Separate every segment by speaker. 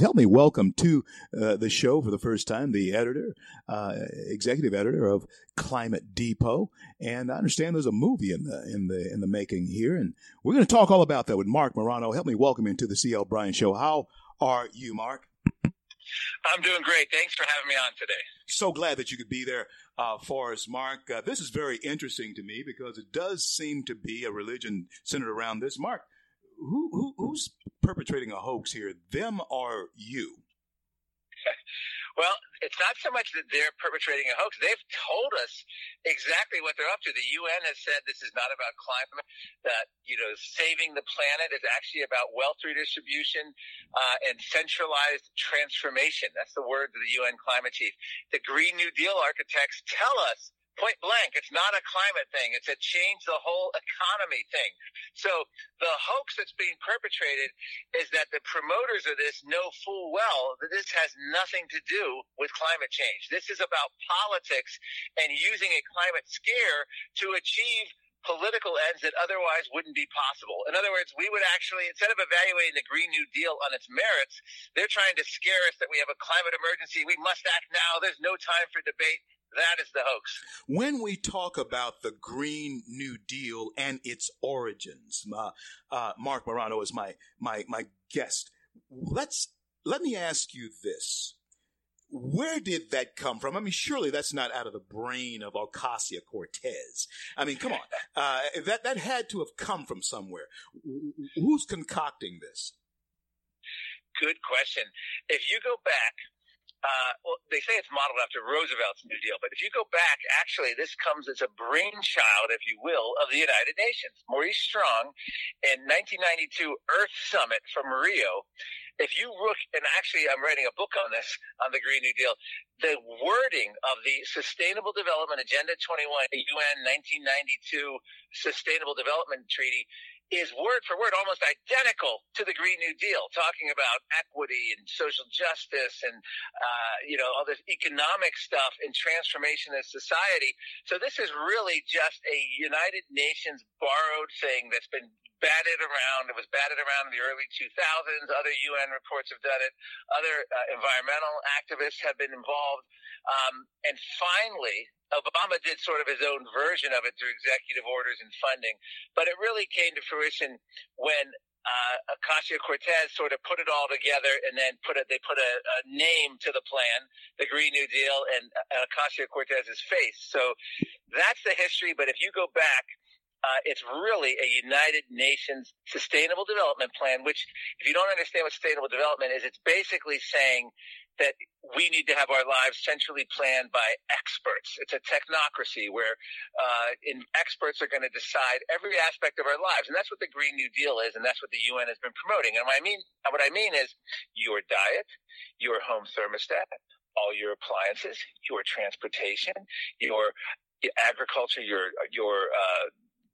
Speaker 1: help me welcome to uh, the show for the first time the editor, uh, executive editor of Climate Depot, and I understand there's a movie in the in the in the making here, and we're going to talk all about that with Marc Morano. Help me welcome him to the CL Bryant Show. How are you, Marc?
Speaker 2: I'm doing great. Thanks for having me on today.
Speaker 1: So glad that you could be there uh, for us, Marc. Uh, this is very interesting to me because it does seem to be a religion centered around this. Marc, who, who who's perpetrating a hoax here? Them or you?
Speaker 2: Well, it's not so much that they're perpetrating a hoax. They've told us exactly what they're up to. The UN has said this is not about climate, that, you know, saving the planet is actually about wealth redistribution uh, and centralized transformation. That's the word of the UN climate chief. The Green New Deal architects tell us point blank. It's not a climate thing. It's a change the whole economy thing. So the hoax that's being perpetrated is that the promoters of this know full well that this has nothing to do with climate change. This is about politics and using a climate scare to achieve political ends that otherwise wouldn't be possible. In other words, we would actually, instead of evaluating the Green New Deal on its merits, they're trying to scare us that we have a climate emergency. We must act now. There's no time for debate. That is the hoax.
Speaker 1: When we talk about the Green New Deal and its origins, uh, uh, Marc Morano is my my my guest. Let's let me ask you this: Where did that come from? I mean, surely that's not out of the brain of Ocasio Cortez. I mean, come on, uh, that that had to have come from somewhere. Who's concocting this?
Speaker 2: Good question. If you go back uh, well, they say it's modeled after Roosevelt's New Deal, but if you go back, actually, this comes as a brainchild, if you will, of the United Nations. Maurice Strong, in 1992 Earth Summit from Rio, if you look, and actually, I'm writing a book on this, on the Green New Deal, the wording of the Sustainable Development Agenda 21, the UN 1992 Sustainable Development Treaty is word for word almost identical to the Green New Deal, talking about equity and social justice and, uh, you know, all this economic stuff and transformation of society. So this is really just a United Nations borrowed thing that's been batted around. It was batted around in the early 2000s. Other UN reports have done it. Other uh, environmental activists have been involved. Um, and finally, Obama did sort of his own version of it through executive orders and funding, but it really came to fruition when uh, Ocasio Cortez sort of put it all together, and then put a, they put a, a name to the plan, the Green New Deal, and uh, Ocasio Cortez's face. So that's the history. But if you go back, uh, it's really a United Nations Sustainable Development Plan. Which, if you don't understand what sustainable development is, it's basically saying that we need to have our lives centrally planned by experts. It's a technocracy where uh, in, experts are going to decide every aspect of our lives, and that's what the Green New Deal is, and that's what the UN has been promoting. And what I mean, what I mean is your diet, your home thermostat, all your appliances, your transportation, your agriculture, your your uh,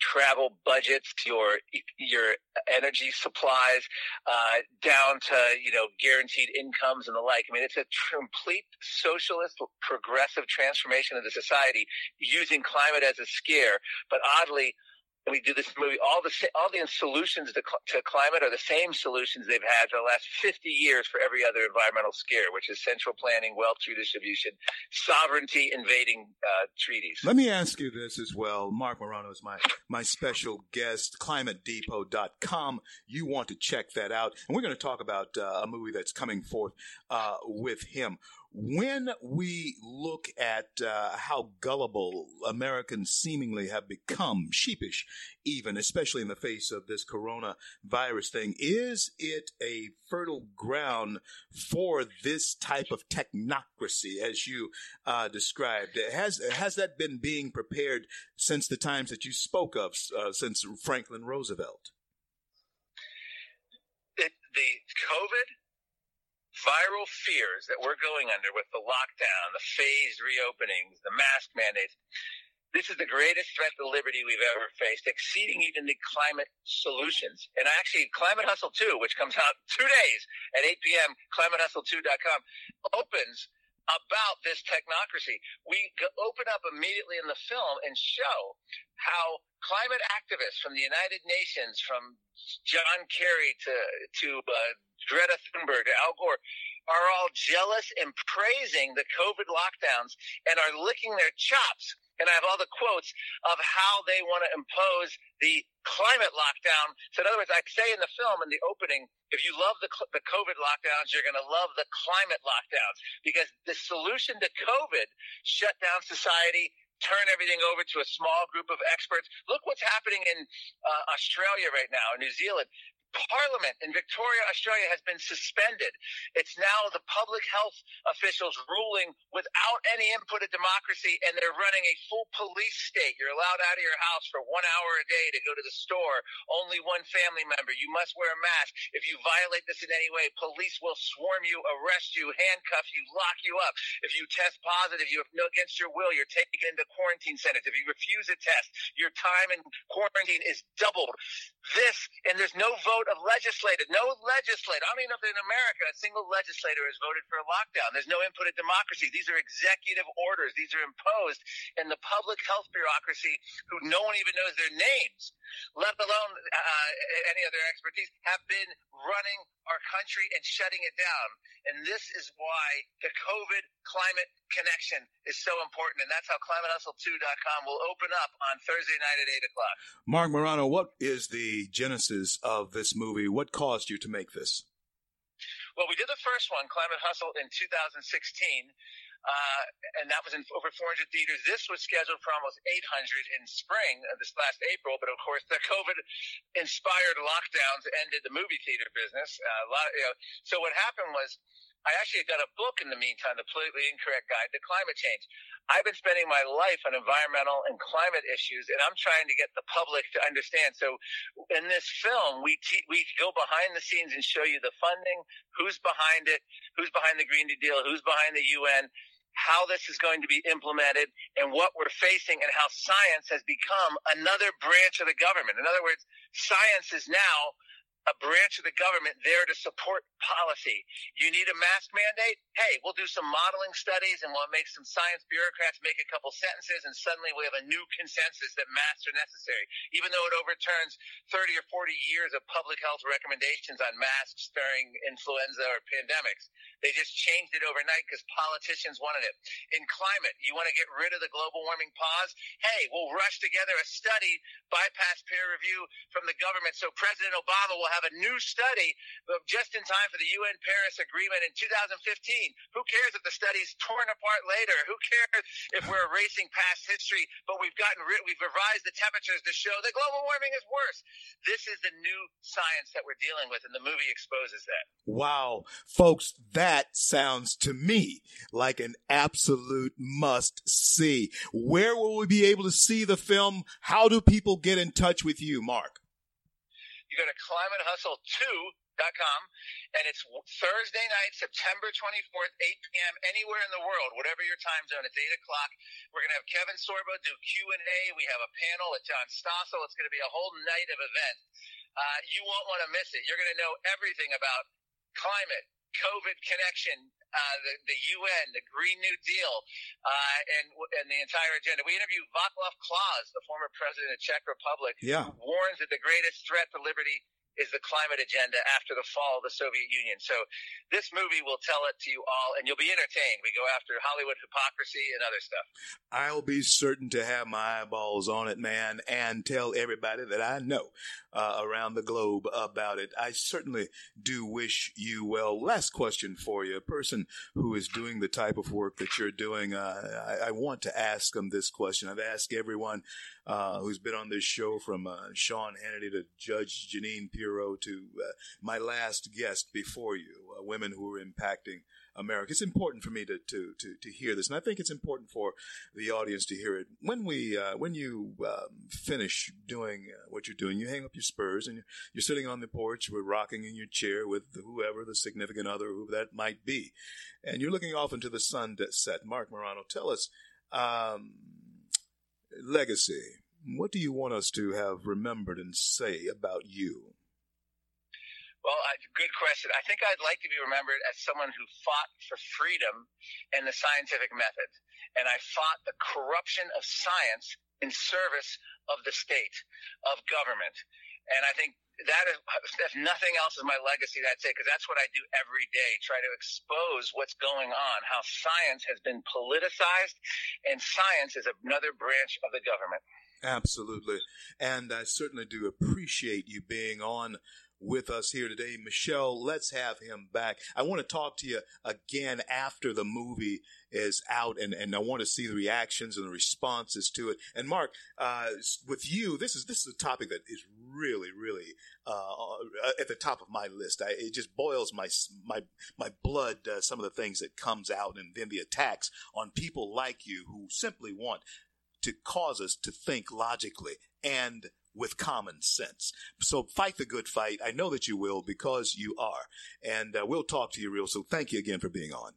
Speaker 2: travel budgets, your your energy supplies, uh, down to you know guaranteed incomes and the like. I mean, it's a complete socialist, progressive transformation of the society using climate as a scare. But oddly, we do this movie, all the all the solutions to, to climate are the same solutions they've had for the last 50 years for every other environmental scare, which is central planning, wealth redistribution, sovereignty invading uh, treaties.
Speaker 1: Let me ask you this as well. Marc Morano is my, my special guest, climatedepot.com. You want to check that out. And we're going to talk about uh, a movie that's coming forth uh, with him. When we look at uh, how gullible Americans seemingly have become, sheepish even, especially in the face of this coronavirus thing, is it a fertile ground for this type of technocracy, as you uh, described? Has has that been being prepared since the times that you spoke of, uh, since Franklin Roosevelt?
Speaker 2: the COVID viral fears that we're going under with the lockdown, the phased reopenings, the mask mandates. This is the greatest threat to liberty we've ever faced, exceeding even the climate solutions. And actually, Climate Hustle 2, which comes out two days at 8 p.m., climatehustle2.com, opens about this technocracy. We open up immediately in the film and show how climate activists from the United Nations, from John Kerry to to uh, Greta Thunberg Al Gore, are all jealous and praising the COVID lockdowns and are licking their chops and I have all the quotes of how they want to impose the climate lockdown. So, in other words, I say in the film in the opening, if you love the the COVID lockdowns, you're going to love the climate lockdowns because the solution to COVID shut down society. Turn everything over to a small group of experts. Look what's happening in uh, Australia right now, in New Zealand. Parliament in Victoria, Australia has been suspended. It's now the public health officials ruling without any input of democracy, and they're running a full police state. You're allowed out of your house for one hour a day to go to the store. Only one family member. You must wear a mask. If you violate this in any way, police will swarm you, arrest you, handcuff you, lock you up. If you test positive, you have no against your will, you're taken into quarantine centers. If you refuse a test, your time in quarantine is doubled. This, and there's no vote vote of legislative. No legislator. I don't even know if in America a single legislator has voted for a lockdown. There's no input of democracy. These are executive orders. These are imposed in the public health bureaucracy who no one even knows their names, let alone uh, any other expertise, have been running our country and shutting it down. And this is why the COVID climate connection is so important. And that's how climatehustle2.com will open up on Thursday night at 8 o'clock.
Speaker 1: Marc Morano, what is the genesis of this movie? What caused you to make this?
Speaker 2: Well, we did the first one, Climate Hustle, in 2016. Uh, and that was in over 400 theaters. This was scheduled for almost 800 in spring of this last April, but of course the COVID-inspired lockdowns ended the movie theater business. Uh, lot, you know, so what happened was I actually got a book in the meantime, The Politically Incorrect Guide to Climate Change. I've been spending my life on environmental and climate issues, and I'm trying to get the public to understand. So, in this film, we te- we go behind the scenes and show you the funding, who's behind it, who's behind the Green New Deal, who's behind the UN, how this is going to be implemented, and what we're facing, and how science has become another branch of the government. In other words, science is now a branch of the government there to support policy. You need a mask mandate? Hey, we'll do some modeling studies and we'll make some science bureaucrats make a couple sentences and suddenly we have a new consensus that masks are necessary, even though it overturns 30 or 40 years of public health recommendations on masks during influenza or pandemics. They just changed it overnight because politicians wanted it. In climate, you want to get rid of the global warming pause? Hey, we'll rush together a study, bypass peer review from the government so President Obama will have have a new study just in time for the UN Paris Agreement in 2015. Who cares if the study's torn apart later? Who cares if we're erasing past history, but we've gotten rid, we've revised the temperatures to show that global warming is worse. This is the new science that we're dealing with, and the movie exposes that.
Speaker 1: Wow. Folks, that sounds to me like an absolute must see. Where will we be able to see the film? How do people get in touch with you, Marc?
Speaker 2: Go to climatehustle2.com and it's Thursday night, September 24th, 8 p.m. anywhere in the world, whatever your time zone. It's 8 o'clock. We're going to have Kevin Sorbo do Q&A. We have a panel with John Stossel. It's going to be a whole night of event. Uh, you won't want to miss it. You're going to know everything about climate, COVID connection, uh, the, the UN, the Green New Deal, uh, and and the entire agenda. We interviewed Václav Klaus, the former president of Czech Republic,
Speaker 1: yeah.
Speaker 2: who warns that the greatest threat to liberty is the climate agenda after the fall of the Soviet Union. So this movie will tell it to you all, and you'll be entertained. We go after Hollywood hypocrisy and other stuff.
Speaker 1: I'll be certain to have my eyeballs on it, man, and tell everybody that I know uh, around the globe about it. I certainly do wish you well. Last question for you. A person who is doing the type of work that you're doing, uh, I, I, want to ask them this question. I've asked everyone uh, who's been on this show from uh, Sean Hannity to Judge Jeanine To uh, my last guest before you, uh, women who are impacting America. It's important for me to, to, to, to, hear this, and I think it's important for the audience to hear it. When we uh, when you um, finish doing uh, what you're doing, you hang up your spurs and you're, you're sitting on the porch, we're rocking in your chair with whoever the significant other, who that might be, and you're looking off into the sunset. Marc Morano, tell us um, legacy. What do you want us to have remembered and say about you?
Speaker 2: Well, uh, good question. I think I'd like to be remembered as someone who fought for freedom and the scientific method. And I fought the corruption of science in service of the state, of government. And I think that is, if nothing else is my legacy, that's it, because that's what I do every day. Try to expose what's going on, how science has been politicized, and science is another branch of the government.
Speaker 1: Absolutely. And I certainly do appreciate you being on with us here today. Michelle, let's have him back. I want to talk to you again after the movie is out and, and I want to see the reactions and the responses to it. And Marc, uh, with you, this is, this is a topic that is really, really, uh, at the top of my list. I, it just boils my, my, my blood, uh, some of the things that comes out and then the attacks on people like you who simply want to cause us to think logically and with common sense. So fight the good fight. I know that you will because you are. And uh, we'll talk to you real soon. Thank you again for being on.